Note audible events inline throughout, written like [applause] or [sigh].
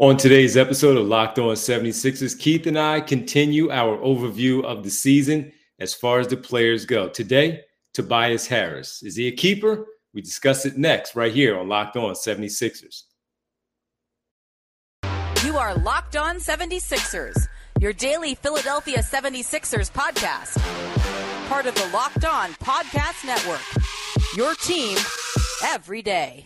On today's episode of Locked On 76ers, Keith and I continue our overview of the season as far as the players go. Today, Tobias Harris. Is he a keeper? We discuss it next, right here on Locked On 76ers. You are Locked On 76ers, your daily Philadelphia 76ers podcast. Part of the Locked On Podcast Network. Your team every day.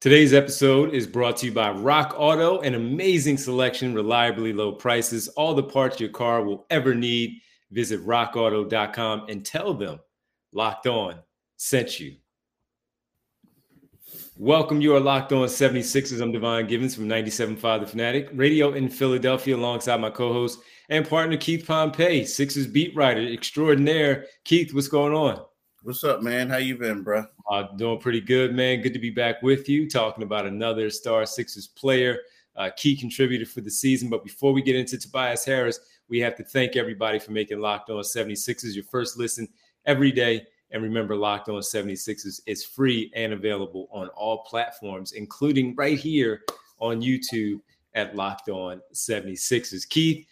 Today's episode is brought to you by Rock Auto, an amazing selection, reliably low prices, all the parts your car will ever need. Visit rockauto.com and tell them Locked On sent you. Welcome. You are Locked On 76ers. I'm Devon Givens from 97.5 The Fanatic, radio in Philadelphia, alongside my co host and partner, Keith Pompey, Sixers beat writer extraordinaire. Keith, what's going on? What's up, man? How you been, bro? Uh, doing pretty good, man. Good to be back with you, talking about another Star Sixers player, uh, key contributor for the season. But before we get into Tobias Harris, we have to thank everybody for making Locked On 76ers your first listen every day. And remember, Locked On 76ers is free and available on all platforms, including right here on YouTube at Locked On 76ers. Keith,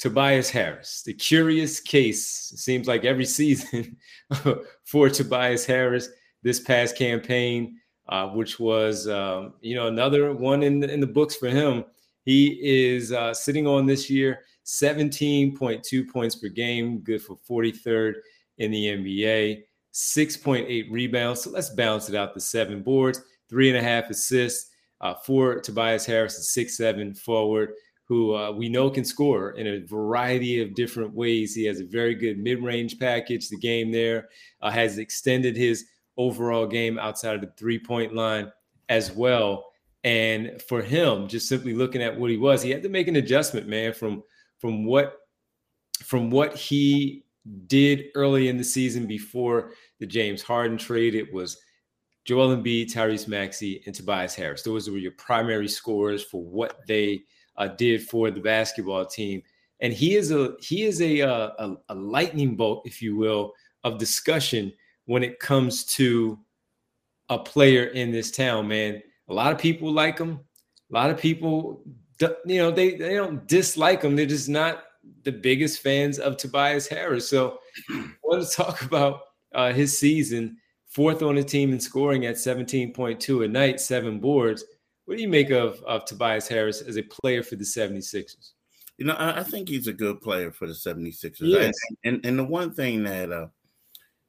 Tobias Harris, the curious case. Seems like every season [laughs] for Tobias Harris this past campaign, uh, which was um, you know another one in the, in the books for him. He is uh, sitting on this year 17.2 points per game, good for 43rd in the NBA, 6.8 rebounds. So let's balance it out to seven boards, three and a half assists. Uh, for Tobias Harris, six seven forward who uh, we know can score in a variety of different ways. He has a very good mid range package. The game there uh, has extended his overall game outside of the three point line as well. And for him, just simply looking at what he was, he had to make an adjustment, man, from from what from what he did early in the season before the James Harden trade. It was Joel Embiid, Tyrese Maxey, and Tobias Harris. Those were your primary scorers for what they uh, did for the basketball team. And he is a he is a, uh, a, a lightning bolt, if you will, of discussion when it comes to a player in this town. Man, a lot of people like him. A lot of people, you know, they they don't dislike him. They're just not the biggest fans of Tobias Harris. So, I want to talk about uh, his season. Fourth on the team in scoring at 17.2 a night, seven boards. What do you make of, of Tobias Harris as a player for the 76ers? You know, I, I think he's a good player for the 76ers. Yes. And, and, and the one thing that, uh,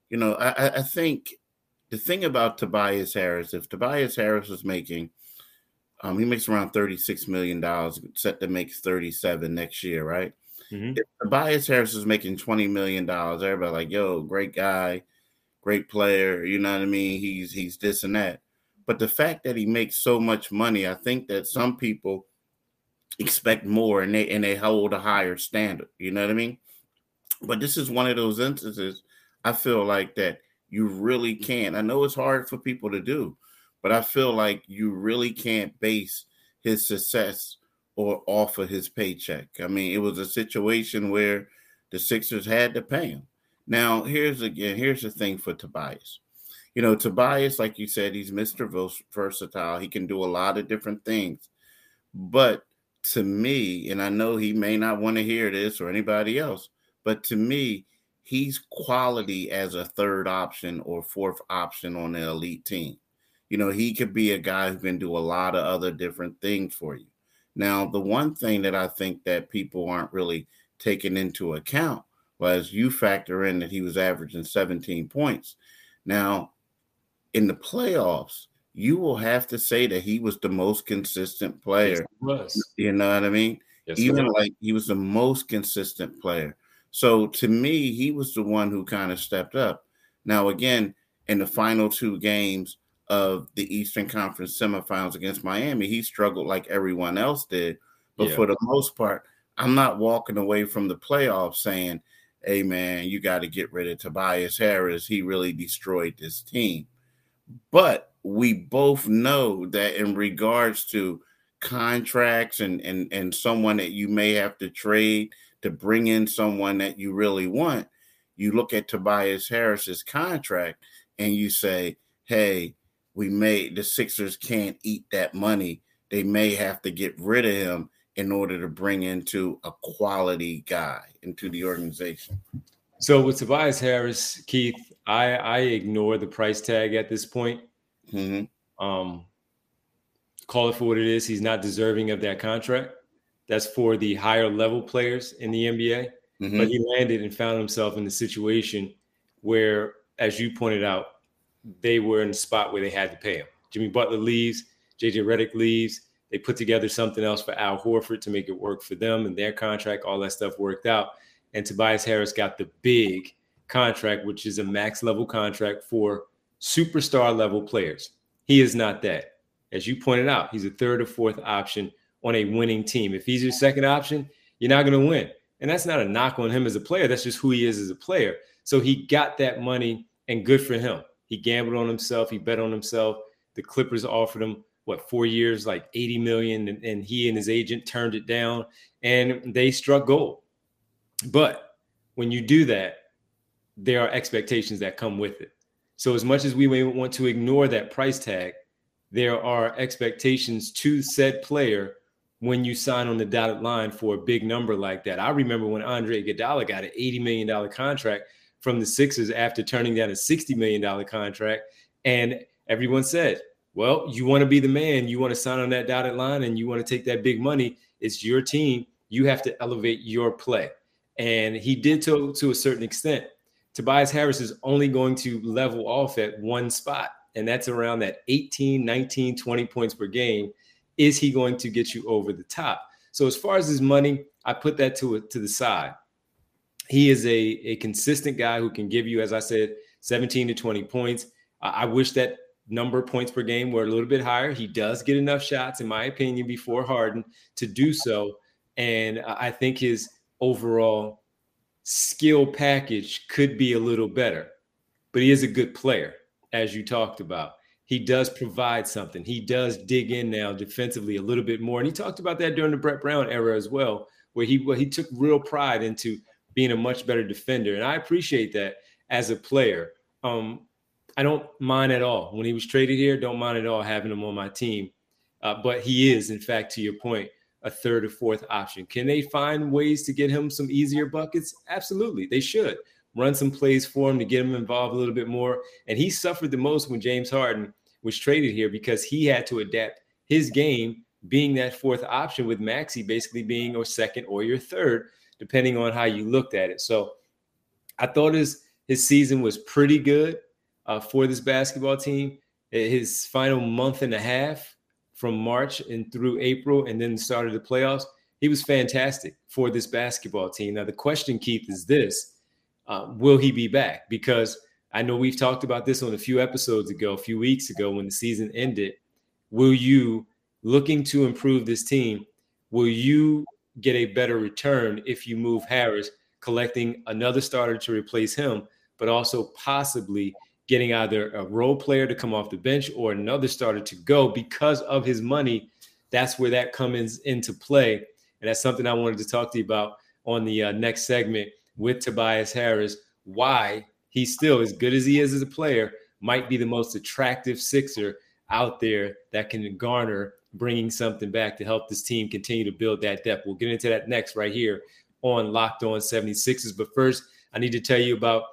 you know, I, I think the thing about Tobias Harris, if Tobias Harris was making, um, he makes around $36 million, set to make 37 next year, right? Mm-hmm. If Tobias Harris is making $20 million, everybody like, yo, great guy, great player, you know what I mean? He's he's this and that. But the fact that he makes so much money, I think that some people expect more and they and they hold a higher standard. You know what I mean? But this is one of those instances I feel like that you really can't. I know it's hard for people to do, but I feel like you really can't base his success or off of his paycheck. I mean, it was a situation where the Sixers had to pay him. Now, here's again, here's the thing for Tobias you know, Tobias, like you said, he's Mr. Versatile. He can do a lot of different things. But to me, and I know he may not want to hear this or anybody else, but to me, he's quality as a third option or fourth option on the elite team. You know, he could be a guy who can do a lot of other different things for you. Now, the one thing that I think that people aren't really taking into account was you factor in that he was averaging 17 points. Now, in the playoffs, you will have to say that he was the most consistent player. Yes, you know what I mean? Yes, Even like he was the most consistent player. So to me, he was the one who kind of stepped up. Now, again, in the final two games of the Eastern Conference semifinals against Miami, he struggled like everyone else did. But yeah. for the most part, I'm not walking away from the playoffs saying, hey, man, you got to get rid of Tobias Harris. He really destroyed this team. But we both know that in regards to contracts and and and someone that you may have to trade to bring in someone that you really want, you look at Tobias Harris's contract and you say, "Hey, we may the Sixers can't eat that money. They may have to get rid of him in order to bring into a quality guy into the organization." So with Tobias Harris, Keith, I I ignore the price tag at this point. Mm-hmm. Um, call it for what it is. He's not deserving of that contract. That's for the higher level players in the NBA. Mm-hmm. But he landed and found himself in the situation where, as you pointed out, they were in a spot where they had to pay him. Jimmy Butler leaves, JJ Redick leaves. They put together something else for Al Horford to make it work for them and their contract. All that stuff worked out. And Tobias Harris got the big contract, which is a max level contract for superstar level players. He is not that as you pointed out, he's a third or fourth option on a winning team. If he's your second option, you're not going to win. And that's not a knock on him as a player. That's just who he is as a player. So he got that money and good for him. He gambled on himself. He bet on himself. The Clippers offered him what four years, like 80 million, and, and he and his agent turned it down and they struck gold. But when you do that, there are expectations that come with it. So as much as we may want to ignore that price tag, there are expectations to said player when you sign on the dotted line for a big number like that. I remember when Andre Iguodala got an $80 million contract from the Sixers after turning down a $60 million contract. And everyone said, well, you want to be the man, you want to sign on that dotted line and you want to take that big money. It's your team. You have to elevate your play. And he did to, to a certain extent. Tobias Harris is only going to level off at one spot and that's around that 18, 19, 20 points per game. Is he going to get you over the top? So as far as his money, I put that to to the side. He is a, a consistent guy who can give you, as I said, 17 to 20 points. I wish that number of points per game were a little bit higher. He does get enough shots, in my opinion, before Harden to do so. And I think his overall skill package could be a little better, but he is a good player as you talked about. He does provide something. He does dig in now defensively a little bit more. And he talked about that during the Brett Brown era as well, where he where he took real pride into being a much better defender. And I appreciate that as a player. Um, I don't mind at all. When he was traded here, don't mind at all having him on my team. Uh, but he is, in fact, to your point, a third or fourth option. Can they find ways to get him some easier buckets? Absolutely, they should run some plays for him to get him involved a little bit more. And he suffered the most when James Harden was traded here because he had to adapt his game being that fourth option with Maxey basically being your second or your third, depending on how you looked at it. So I thought his his season was pretty good uh, for this basketball team. His final month and a half from March and through April, and then started the playoffs. He was fantastic for this basketball team. Now the question, Keith, is this: um, will he be back? Because I know we've talked about this on a few episodes ago, a few weeks ago when the season ended. Will you, looking to improve this team, will you get a better return if you move Harris, collecting another starter to replace him, but also possibly getting either a role player to come off the bench or another starter to go because of his money? That's where that comes into play. And that's something I wanted to talk to you about on the uh, next segment with Tobias Harris, why he still, as good as he is as a player, might be the most attractive Sixer out there that can garner bringing something back to help this team continue to build that depth. We'll get into that next right here on Locked On 76ers. But first, I need to tell you about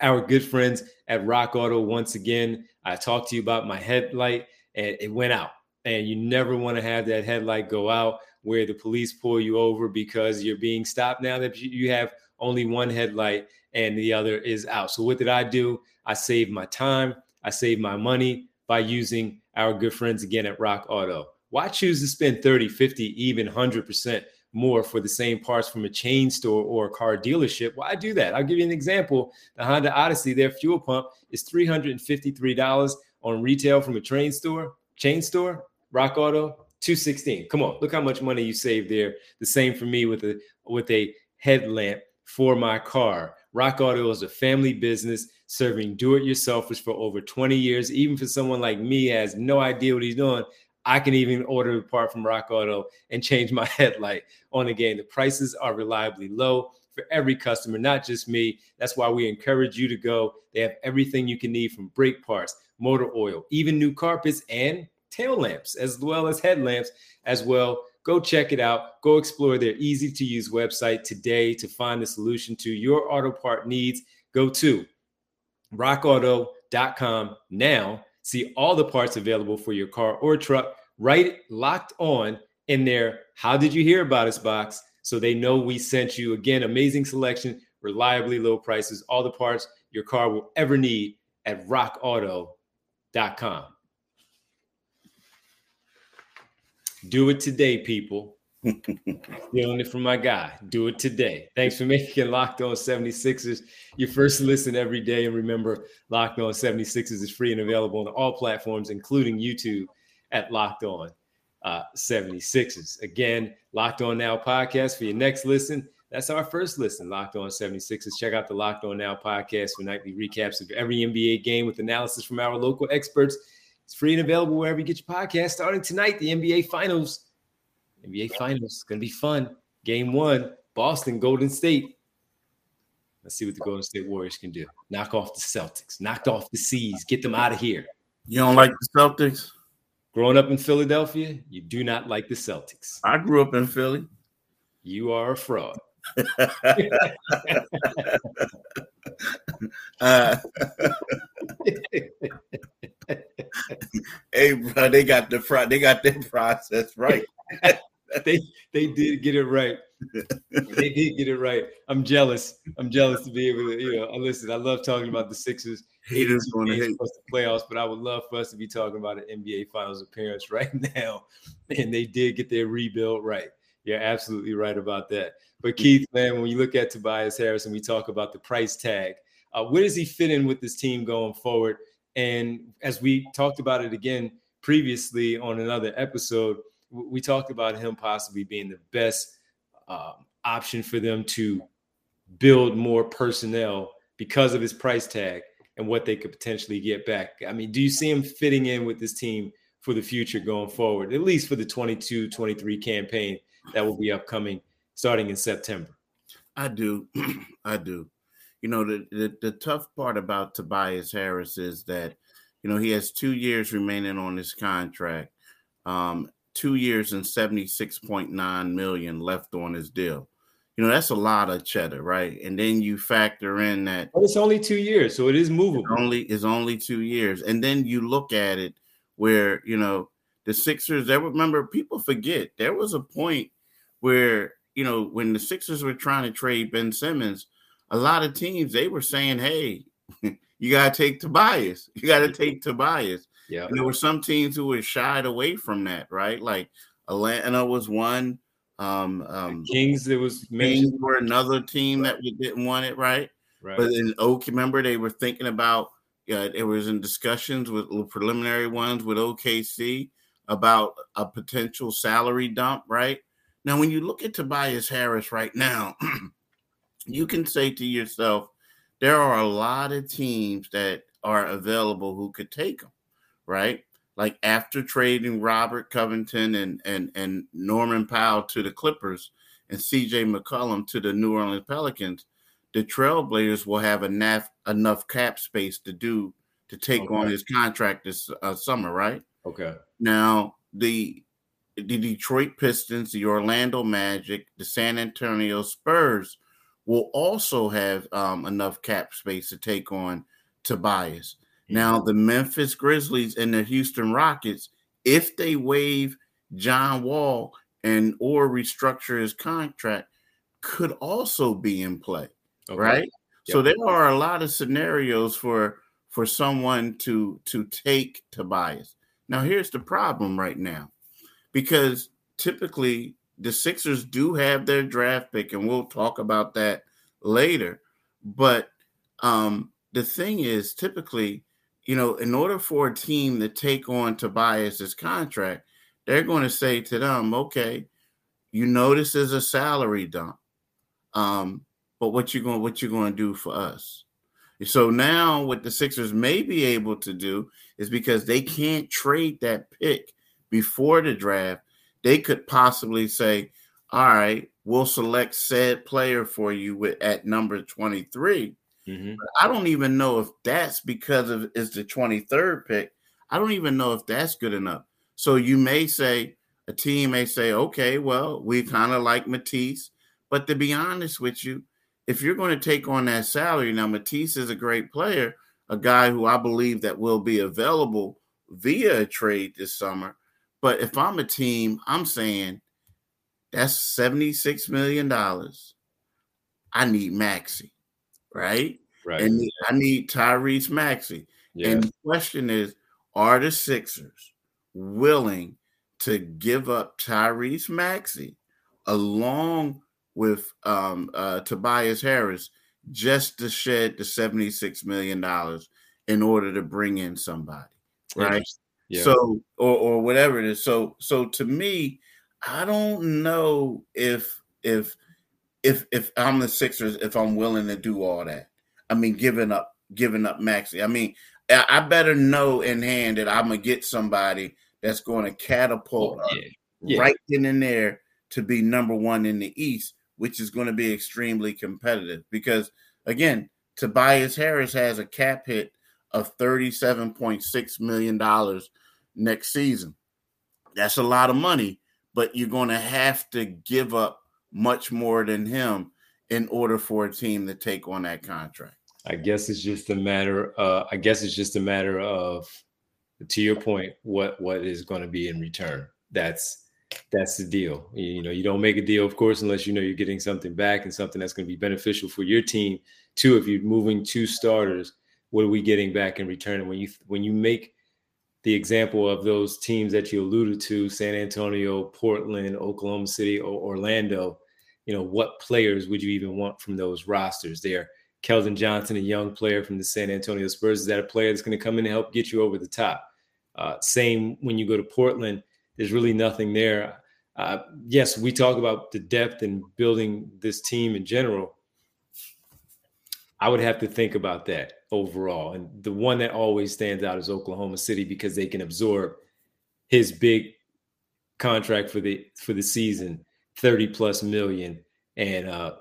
our good friends at Rock Auto once again. I talked to you about my headlight and it went out. And you never want to have that headlight go out where the police pull you over because you're being stopped now that you have only one headlight and the other is out. So what did I do? I saved my time. I saved my money by using our good friends again at Rock Auto. Why choose to spend 30, 50, even 100% more for the same parts from a chain store or a car dealership? Why do that? I'll give you an example. The Honda Odyssey, their fuel pump is $353 on retail from a train store, chain store, Rock Auto, 216. Come on, look how much money you save there. The same for me with a with a headlamp for my car. Rock Auto is a family business serving do-it-yourselfers for over 20 years. Even for someone like me has no idea what he's doing, I can even order a part from Rock Auto and change my [laughs] headlight on the game. The prices are reliably low for every customer, not just me. That's why we encourage you to go. They have everything you can need from brake parts, motor oil, even new carpets and tail lamps, as well as headlamps as well. Go check it out. Go explore their easy to use website today to find the solution to your auto part needs. Go to rockauto.com now. See all the parts available for your car or truck right locked on in there. How did you hear about us box? So they know we sent you. Again, amazing selection, reliably low prices, all the parts your car will ever need at rockauto.com. Do it today, people. [laughs] Stealing it from my guy. Do it today. Thanks for making Locked On 76ers your first listen every day. And remember, Locked On 76ers is free and available on all platforms, including YouTube at Locked On uh, 76ers. Again, Locked On Now podcast for your next listen. That's our first listen, Locked On 76ers. Check out the Locked On Now podcast for nightly recaps of every NBA game with analysis from our local experts. It's free and available wherever you get your podcast. Starting tonight, the NBA Finals. NBA Finals. It's going to be fun. Game one, Boston, Golden State. Let's see what the Golden State Warriors can do. Knock off the Celtics. Knock off the Seas, Get them out of here. You don't like the Celtics? Growing up in Philadelphia, you do not like the Celtics. I grew up in Philly. You are a fraud. [laughs] uh, [laughs] hey, bro, they got the front. They got their process right. [laughs] they they did get it right. they did get it right. I'm jealous. I'm jealous to be able to, you know, listen. I love talking about the Sixers. Haters going to hate the playoffs, but I would love for us to be talking about an NBA Finals appearance [laughs] right now. And they did get their rebuild right. You're absolutely right about that. But Keith, man, when you look at Tobias Harris and we talk about the price tag, uh, where does he fit in with this team going forward? And as we talked about it again previously on another episode, we talked about him possibly being the best um, option for them to build more personnel because of his price tag and what they could potentially get back. I mean, do you see him fitting in with this team for the future going forward, at least for the 22 23 campaign that will be upcoming starting in September? I do. [clears throat] I do. You know, the, the, the tough part about Tobias Harris is that, you know, he has two years remaining on his contract. Um, two years and 76.9 million left on his deal. You know, that's a lot of cheddar, right? And then you factor in that it's only two years, so it is movable. It's only is only two years. And then you look at it where, you know, the Sixers, they remember people forget there was a point where, you know, when the Sixers were trying to trade Ben Simmons, a lot of teams they were saying, Hey, [laughs] you gotta take Tobias. You gotta take Tobias. Yeah. And there were some teams who were shied away from that, right? Like Atlanta was one. Um, um Kings, there was Kings were another team that we didn't want it, right? Right. But in Oak, remember they were thinking about yeah, it was in discussions with preliminary ones with OKC about a potential salary dump, right? Now, when you look at Tobias Harris right now, [clears throat] you can say to yourself, there are a lot of teams that are available who could take him right? Like after trading Robert Covington and and and Norman Powell to the Clippers and CJ McCollum to the New Orleans Pelicans, the Trailblazers will have enough enough cap space to do to take okay. on his contract this uh, summer, right? Okay. Now the the Detroit Pistons, the Orlando Magic, the San Antonio Spurs will also have um, enough cap space to take on Tobias. Now, the Memphis Grizzlies and the Houston Rockets, if they waive John Wall and or restructure his contract, could also be in play, okay. right? Yep. So there are a lot of scenarios for for someone to to take Tobias. Now, here's the problem right now, because typically the Sixers do have their draft pick, and we'll talk about that later. But um, the thing is, typically you know, in order for a team to take on Tobias's contract, they're going to say to them, okay, you know this is a salary dump. Um, but what you going what you going to do for us? So now what the Sixers may be able to do is because they can't trade that pick before the draft, they could possibly say, all right, we'll select said player for you with, at number 23. Mm-hmm. I don't even know if that's because of it's the 23rd pick. I don't even know if that's good enough. So you may say, a team may say, okay, well, we kind of like Matisse. But to be honest with you, if you're going to take on that salary, now Matisse is a great player, a guy who I believe that will be available via a trade this summer. But if I'm a team, I'm saying that's $76 million. I need Maxey, right? Right. And I need Tyrese Maxey. Yeah. And the question is, are the Sixers willing to give up Tyrese Maxey along with um, uh, Tobias Harris just to shed the $76 million in order to bring in somebody, right? Yeah. So, or, or whatever it is. So, so to me, I don't know if, if, if, if I'm the Sixers, if I'm willing to do all that. I mean, giving up, giving up Maxey. I mean, I better know in hand that I'm gonna get somebody that's going to catapult oh, yeah. Yeah. right then and there to be number one in the East, which is going to be extremely competitive. Because again, Tobias Harris has a cap hit of $37.6 million next season. That's a lot of money, but you're going to have to give up much more than him in order for a team to take on that contract. I guess it's just a matter. Uh, I guess it's just a matter of to your point, what what is going to be in return? That's that's the deal. You know, you don't make a deal, of course, unless you know you're getting something back and something that's going to be beneficial for your team. Too, if you're moving two starters, what are we getting back in return? And when you when you make the example of those teams that you alluded to, San Antonio, Portland, Oklahoma City, or Orlando, you know, what players would you even want from those rosters? There, Keldon Johnson, a young player from the San Antonio Spurs, is that a player that's going to come in and help get you over the top? Uh, same when you go to Portland, there's really nothing there. Uh, yes, we talk about the depth and building this team in general. I would have to think about that overall. And the one that always stands out is Oklahoma City because they can absorb his big contract for the for the season, 30 plus million. And, uh,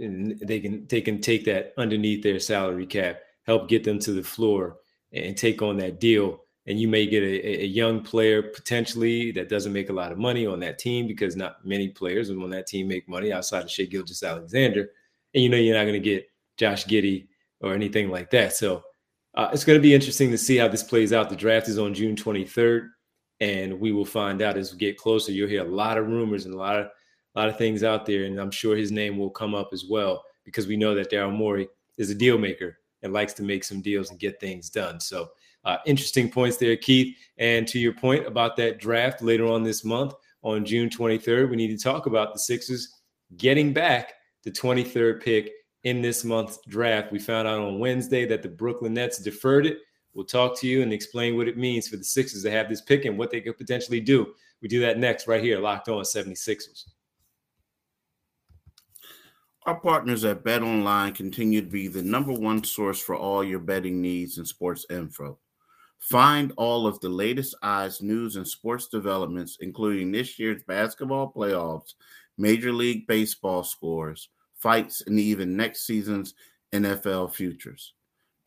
and they can they can take that underneath their salary cap, help get them to the floor and take on that deal and you may get a, a, young player potentially that doesn't make a lot of money on that team because not many players on that team make money outside of Shai Gilgeous Alexander. and you know you're not going to get Josh Giddey or anything like that. So uh, it's going to be interesting to see how this plays out. The draft is on June 23rd, and we will find out as we get closer. You'll hear a lot of rumors and a lot of a lot of things out there, and I'm sure his name will come up as well because we know that Daryl Morey is a deal maker and likes to make some deals and get things done. So uh, interesting points there, Keith. And to your point about that draft later on this month, on June 23rd, we need to talk about the Sixers getting back the 23rd pick in this month's draft. We found out on Wednesday that the Brooklyn Nets deferred it. We'll talk to you and explain what it means for the Sixers to have this pick and what they could potentially do. We do that next right here, locked on 76ers. Our partners at Bet Online continue to be the number one source for all your betting needs and sports info. Find all of the latest odds, news, and sports developments, including this year's basketball playoffs, Major League Baseball scores, fights, and even next season's NFL futures.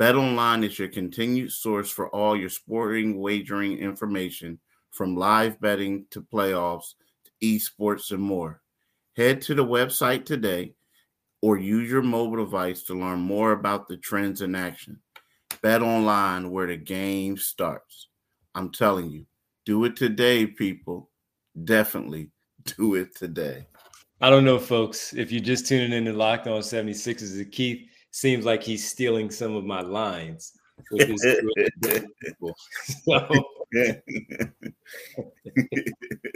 BetOnline is your continued source for all your sporting wagering information, from live betting to playoffs to esports and more. Head to the website today or use your mobile device to learn more about the trends in action. Bet online where the game starts. I'm telling you, do it today, people. Definitely do it today. I don't know, folks. If you're just tuning in to Locked On 76ers, Keith seems like he's stealing some of my lines. [laughs] [laughs] so, [laughs]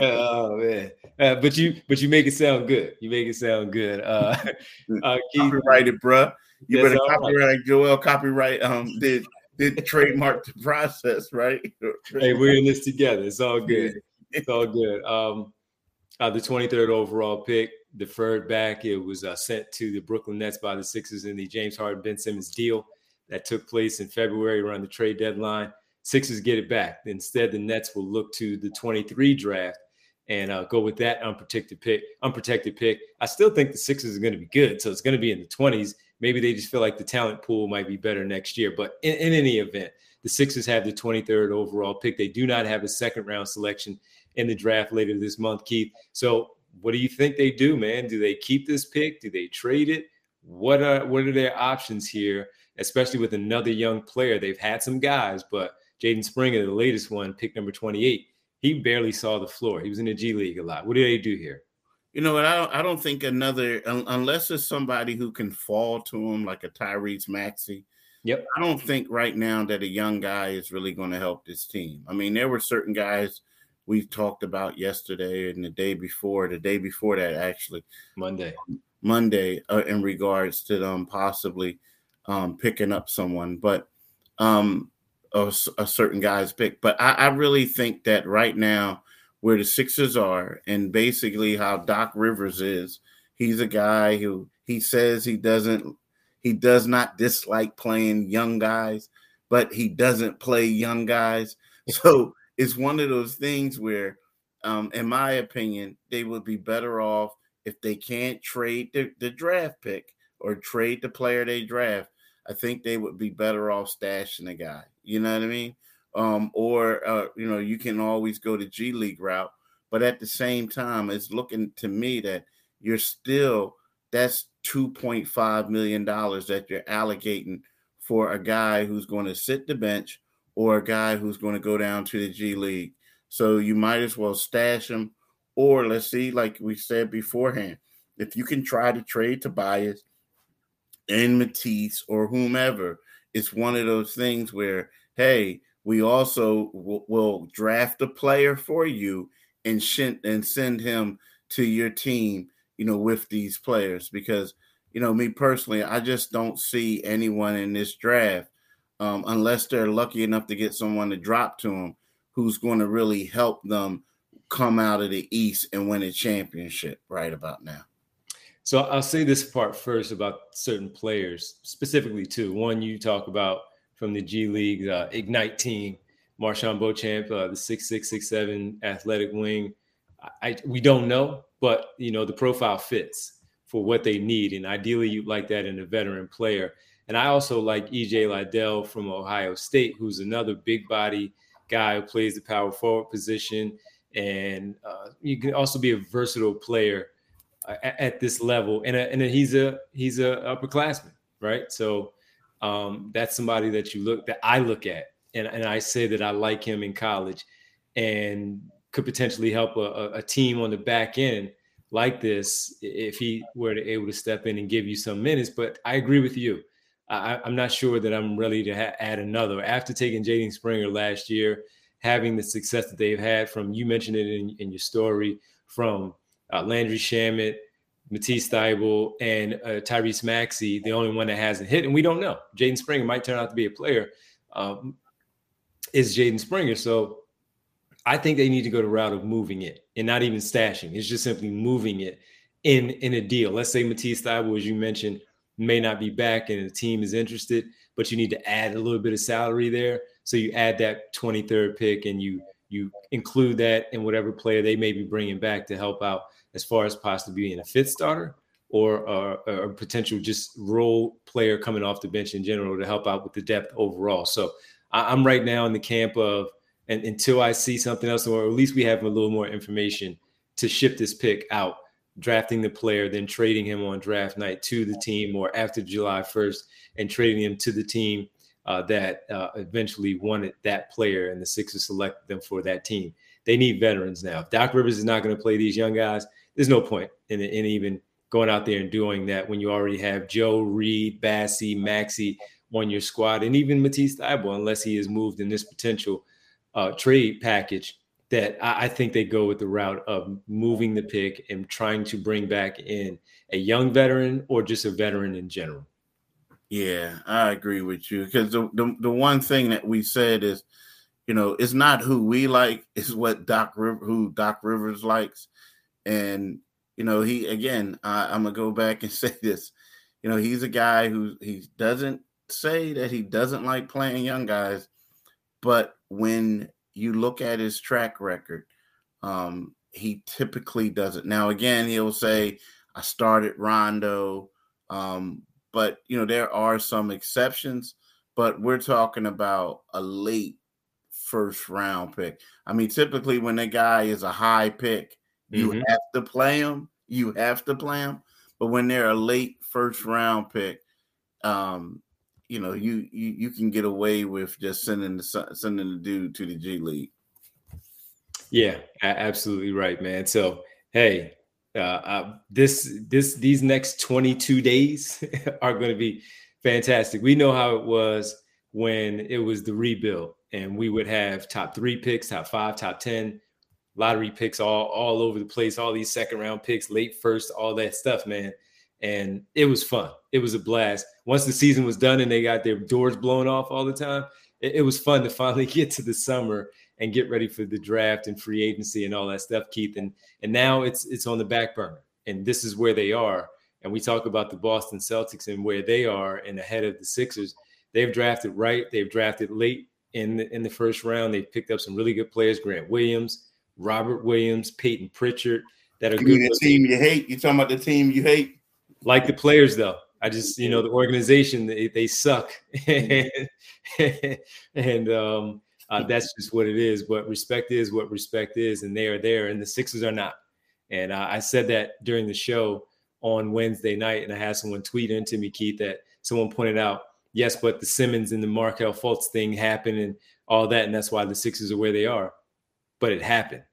oh man, uh, but you but you make it sound good. You make it sound good. Uh, uh, Keith, copyrighted, bruh. You better copyright right. Joel. Copyright um did did trademark the process, right? hey, we're in this together. It's all good. It's all good. Um, uh, the 23rd overall pick deferred back. It was uh, sent to the Brooklyn Nets by the Sixers in the James Harden Ben Simmons deal that took place in February around the trade deadline. Sixers get it back. Instead, the Nets will look to the 23 draft and uh, go with that unprotected pick. Unprotected pick. I still think the Sixers are going to be good, so it's going to be in the 20s. Maybe they just feel like the talent pool might be better next year. But in, in any event, the Sixers have the 23rd overall pick. They do not have a second round selection in the draft later this month, Keith. So, what do you think they do, man? Do they keep this pick? Do they trade it? What are what are their options here? Especially with another young player, they've had some guys, but Jaden Springer, the latest one, pick number 28, he barely saw the floor. He was in the G League a lot. What do they do here? You know what? I don't, I don't think another, unless it's somebody who can fall to him like a Tyrese Maxey. Yep. I don't think right now that a young guy is really going to help this team. I mean, there were certain guys we talked about yesterday and the day before, the day before that, actually. Monday. Monday, uh, in regards to them possibly um, picking up someone. But um, a, a certain guy's pick. But I, I, really think that right now, where the Sixers are, and basically how Doc Rivers is, he's a guy who he says he doesn't, he does not dislike playing young guys, but he doesn't play young guys. [laughs] So it's one of those things where, um, in my opinion, they would be better off if they can't trade the, the draft pick or trade the player they draft. I think they would be better off stashing a guy. You know what I mean? Um, or uh, you know, you can always go the G League route, but at the same time, it's looking to me that you're still that's two point five million dollars that you're allocating for a guy who's going to sit the bench or a guy who's going to go down to the G League. So you might as well stash him, or let's see, like we said beforehand, if you can try to trade Tobias and Matisse or whomever it's one of those things where, hey, we also will, will draft a player for you and, sh- and send him to your team, you know, with these players. Because, you know, me personally, I just don't see anyone in this draft, um, unless they're lucky enough to get someone to drop to them, who's going to really help them come out of the East and win a championship right about now. So I'll say this part first about certain players, specifically two. One you talk about from the G League uh, Ignite team, MarJon Beauchamp, uh, the six six six seven athletic wing. I, we don't know, but you know the profile fits for what they need, and ideally you'd like that in a veteran player. And I also like EJ Liddell from Ohio State, who's another big body guy who plays the power forward position, and uh, you can also be a versatile player at, at this level, and a, and a, he's a he's a upperclassman, right? So um, that's somebody that you look that I look at, and and I say that I like him in college, and could potentially help a, a team on the back end like this if he were to able to step in and give you some minutes. But I agree with you. I, am not sure that I'm ready to ha- add another. After taking Jaden Springer last year, having the success that they've had from you mentioned it in, in your story from uh, Landry Shamet, Matisse Thybulle, and uh, Tyrese Maxey, the only one that hasn't hit. And we don't know. Jaden Springer might turn out to be a player. Um, is Jaden Springer. So I think they need to go the route of moving it and not even stashing. It's just simply moving it in in a deal. Let's say Matisse Thybulle, as you mentioned, may not be back and the team is interested, but you need to add a little bit of salary there. So you add that 23rd pick and you you include that in whatever player they may be bringing back to help out as far as possibly being a fifth starter or, a potential just role player coming off the bench in general to help out with the depth overall. So I, am right now in the camp of, and until I see something else, or at least we have a little more information to ship this pick out, drafting the player, then trading him on draft night to the team or after July 1st and trading him to the team uh, that uh, eventually wanted that player and the Sixers selected them for that team. They need veterans now. If Doc Rivers is not going to play these young guys, there's no point in, in even going out there and doing that when you already have Joe Reed, Bassey, Maxey on your squad, and even Matisse Thybulle, unless he is moved in this potential uh, trade package. That I, think they go with the route of moving the pick and trying to bring back in a young veteran or just a veteran in general. Yeah, I agree with you because the, the, the one thing that we said is, you know, it's not who we like, [laughs] it's what Doc River, who Doc Rivers likes, and you know, he again, I'm gonna go back and [laughs] say this, you know, he's a guy who he doesn't say that he doesn't like playing young guys, but when you look at his track record, um, he typically doesn't. Now, again, he'll say, I started Rondo, um, but you know, there are some exceptions, but we're talking about a late first round pick. I mean, typically when a guy is a high pick, you mm-hmm. have to play him. You have to play him. But when they're a late first round pick, um, you know, you, you you can get away with just sending the sending the dude to the G League. Yeah, absolutely right, man. So, hey, uh, uh, this this these next 22 days [laughs] are going to be fantastic. We know how it was when it was the rebuild, and we would have top three picks, top five, top ten, lottery picks all all over the place, all these second round picks, late first, all that stuff, man. And it was fun. It was a blast. Once the season was done and they got their doors blown off all the time, it, it was fun to [laughs] finally get to the summer and get ready for the draft and free agency and all that stuff, Keith. And and now it's it's on the back burner. And this is where they are. And we talk about the Boston Celtics and where they are and ahead of the Sixers. They've drafted right. They've drafted late in the, in the first round. They've picked up some really good players: Grant Williams, Robert Williams, Peyton Pritchard. That are you good. the team you hate. You talking about the team you hate? Like the players, though. I just, you know, the organization they, they suck, and, [laughs] and um, uh, that's just what it is. But respect is what respect is, and they are there, and the Sixers are not. And uh, I said that during the show on Wednesday night, and I had someone tweet into me, Keith, that someone pointed out, yes, but the Simmons and the Markelle Fultz thing happened and all that, and that's why the Sixers are where they are. But it happened.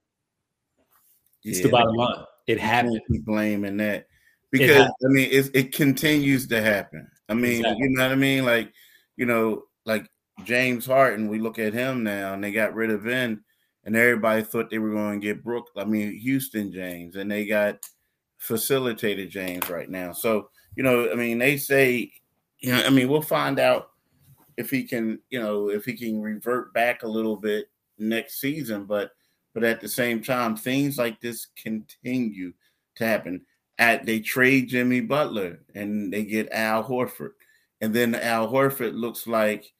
It's yeah, the bottom line. It happened. Keep blaming that because I mean it, it continues to happen. I mean, exactly. you know what I mean? Like, you know, like James Harden, we look at him now, and they got rid of him, and everybody thought they were going to get Brook. I mean, Houston James, and they got facilitated James right now. So you know, I mean, they say, you know, I mean, we'll find out if he can, you know, if he can revert back a little bit next season, but but at the same time, things like this continue to happen. At they trade Jimmy Butler and they get Al Horford, and then Al Horford looks like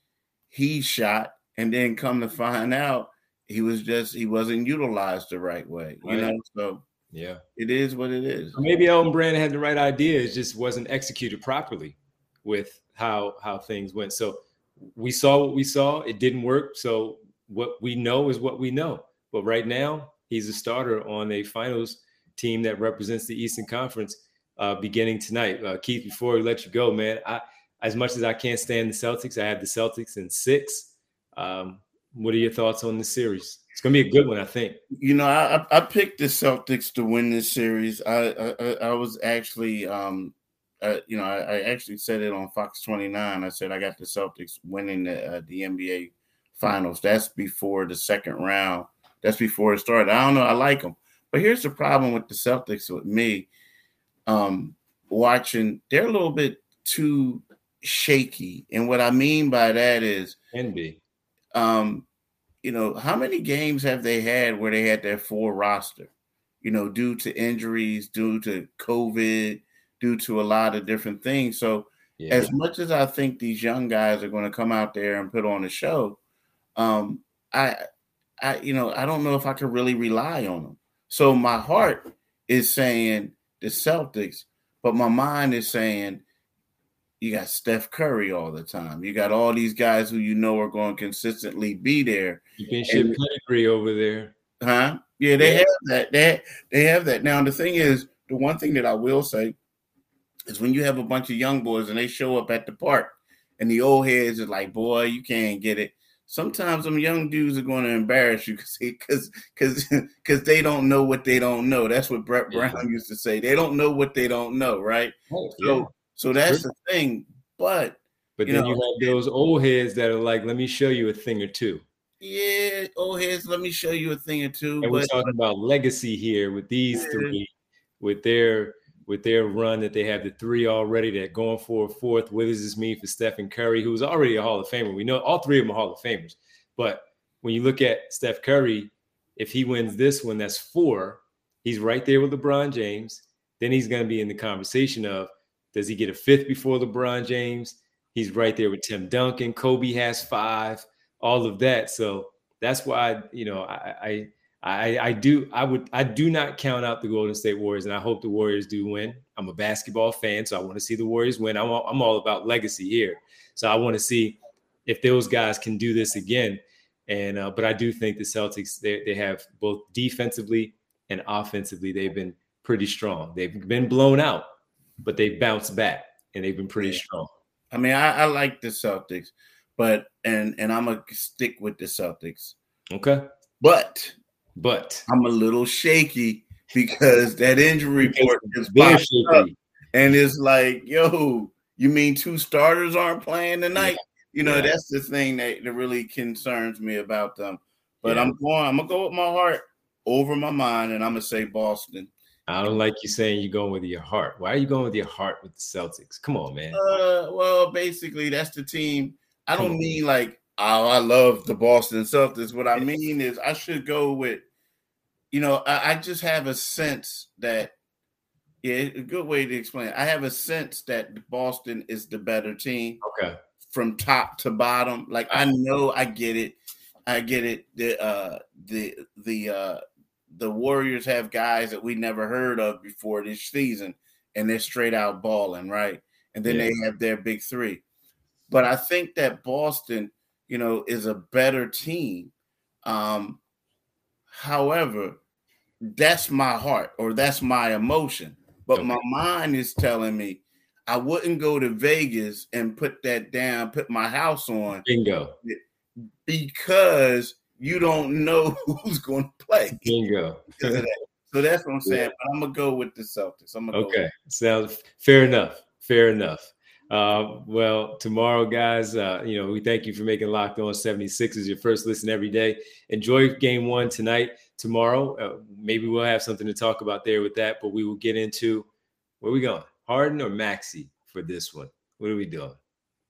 he shot, and then come to find out he was just he wasn't utilized the right way. You right. know, so yeah, it is what it is. Maybe Elton Brand had the right idea, it just wasn't executed properly with how how things went. So we saw what we saw. It didn't work. So what we know is what we know. But right now, he's a starter on a finals team that represents the Eastern Conference uh, beginning tonight. Uh, Keith, before we let you go, man, I as much as I can't stand the Celtics, I have the Celtics in six. Um, what are your thoughts on the series? It's gonna be a good one, I think. You know, I I picked the Celtics to win this series. I I, I was actually, um, uh, you know, I, I, actually said it on Fox 29. I said I got the Celtics winning the uh, the NBA Finals. That's before the second round. That's before it started. I don't know. I like them, but here's the problem with the Celtics with me. Um, watching, they're a little bit too shaky. And what I mean by that is can be. Um, you know, how many games have they had where they had their full roster? You know, due to injuries, due to COVID, due to a lot of different things. So yeah. as much as I think these young guys are going to come out there and put on a show, um, I I you know, I don't know if I can really rely on them. So my heart is saying the Celtics, but my mind is saying you got Steph Curry all the time. You got all these guys who you know are going to consistently be there. You can ship pedigree over there. Huh? Yeah, they yeah. have that. They, they have that. Now, the thing is, the one thing that I will say is when you have a bunch of young boys and they show up at the park and the old heads are like, boy, you can't get it. Sometimes some young dudes are going to embarrass you because because because they don't know what they don't know. That's what Brett Brown yeah. used to say. They don't know what they don't know, right? Oh, so so that's the thing. But but then know, you have those old heads that are like, let me show you a thing or two. Yeah, old heads, let me show you a thing or two. And but, we're talking about legacy here with these yeah. three, with their with their run that they have the three already that going for a fourth. What does this mean for Stephen Curry, who's already a Hall of Famer? We know all three of them are Hall of Famers. But when you look at Steph Curry, if he wins this one, that's four. He's right there with LeBron James. Then he's going to be in the conversation of does he get a fifth before LeBron James? He's right there with Tim Duncan. Kobe has five. all of that. So that's why you know I, I I, I do I would I do not count out the Golden State Warriors, and I hope the Warriors do win. I'm a basketball fan, so I want to see the Warriors win. I'm all, I'm all about legacy here, so I want to see if those guys can do this again. And uh, but I do think the Celtics they they have both defensively and offensively they've been pretty strong. They've been blown out, but they've bounced back and they've been pretty strong. I mean, I, I like the Celtics, but and and I'm gonna stick with the Celtics. Okay, but but I'm a little shaky because that injury report is popped up, and it's like, yo, you mean two starters aren't playing tonight? Yeah. You know, yeah. that's the thing that, that really concerns me about them. But yeah. I'm going, I'm gonna go with my heart over my mind, and I'm gonna say Boston. I don't like you saying you're going with your heart. Why are you going with your heart with the Celtics? Come on, man. Uh, well, basically, that's the team. I don't mean like oh, I love the Boston Celtics. What I mean is I should go with you know, I, I just have a sense that yeah, a good way to explain. It. I have a sense that Boston is the better team. Okay. From top to bottom, like I know, I get it, I get it. The uh, the the uh, the Warriors have guys that we never heard of before this season, and they're straight out balling, right? And then yeah. they have their big three. But I think that Boston, you know, is a better team. Um, However, that's my heart or that's my emotion. But okay. my mind is telling me I wouldn't go to Vegas and put that down, put my house on. Bingo. Because you don't know [laughs] who's going to play. Bingo. [laughs] so that's what I'm saying. Yeah. I'm gonna go with the Celtics. I'm gonna okay. Sounds fair enough. Fair enough. Uh, well, tomorrow, guys, uh, you know, we thank you for making Locked On 76 your first listen every day. Enjoy game one tonight. Tomorrow, uh, maybe we'll have something to talk about there with that, but we will get into where we going? Harden or Maxey for this one? What are we doing?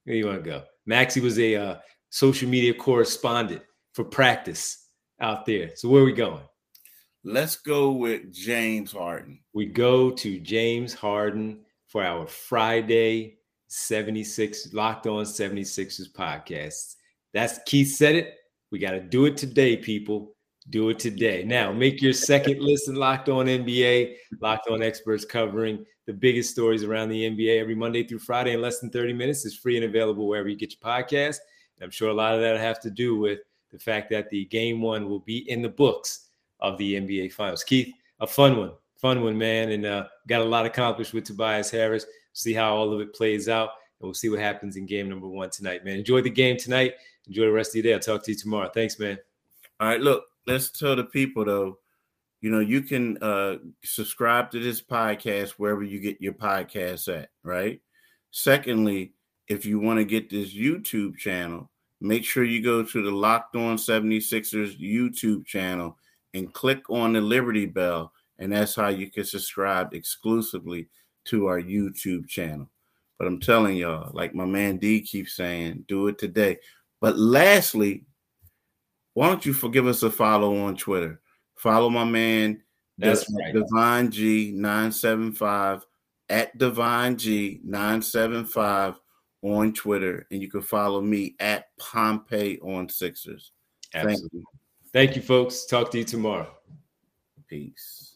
Where do you want to go? Maxey was a uh, social media correspondent for practice out there. So where are we going? Let's go with James Harden. We go to James Harden for our Friday 76 Locked On 76ers podcast. That's Keith said it. We got to do it today, people. Do it today. Now, make your second [laughs] listen Locked On NBA, Locked On experts covering the biggest stories around the NBA every Monday through Friday in less than 30 minutes. It's free and available wherever you get your podcast. And I'm sure a lot of that have to do with the fact that the game one will be in the books of the NBA Finals. Keith, a fun one, fun one, man, and uh, got a lot accomplished with Tobias Harris see how all of it plays out, and we'll see what happens in game number one tonight, man. Enjoy the game tonight. Enjoy the rest of your day. I'll talk to you tomorrow. Thanks, man. All right, look, let's tell the people though. You know, you can uh, subscribe to this podcast wherever you get your podcasts at, right? Secondly, if you want to get this YouTube channel, make sure you go to the Locked On 76ers YouTube channel and click on the Liberty Bell. And that's how you can subscribe exclusively to our YouTube channel. But I'm telling y'all, like my man D keeps saying, do it today. But lastly, why don't you forgive us a follow on Twitter? Follow my man That's right. Divine G975 at Divine G975 on Twitter. And you can follow me at Pompey on Sixers. Absolutely. Thank you. Thank you, folks. Talk to you tomorrow. Peace.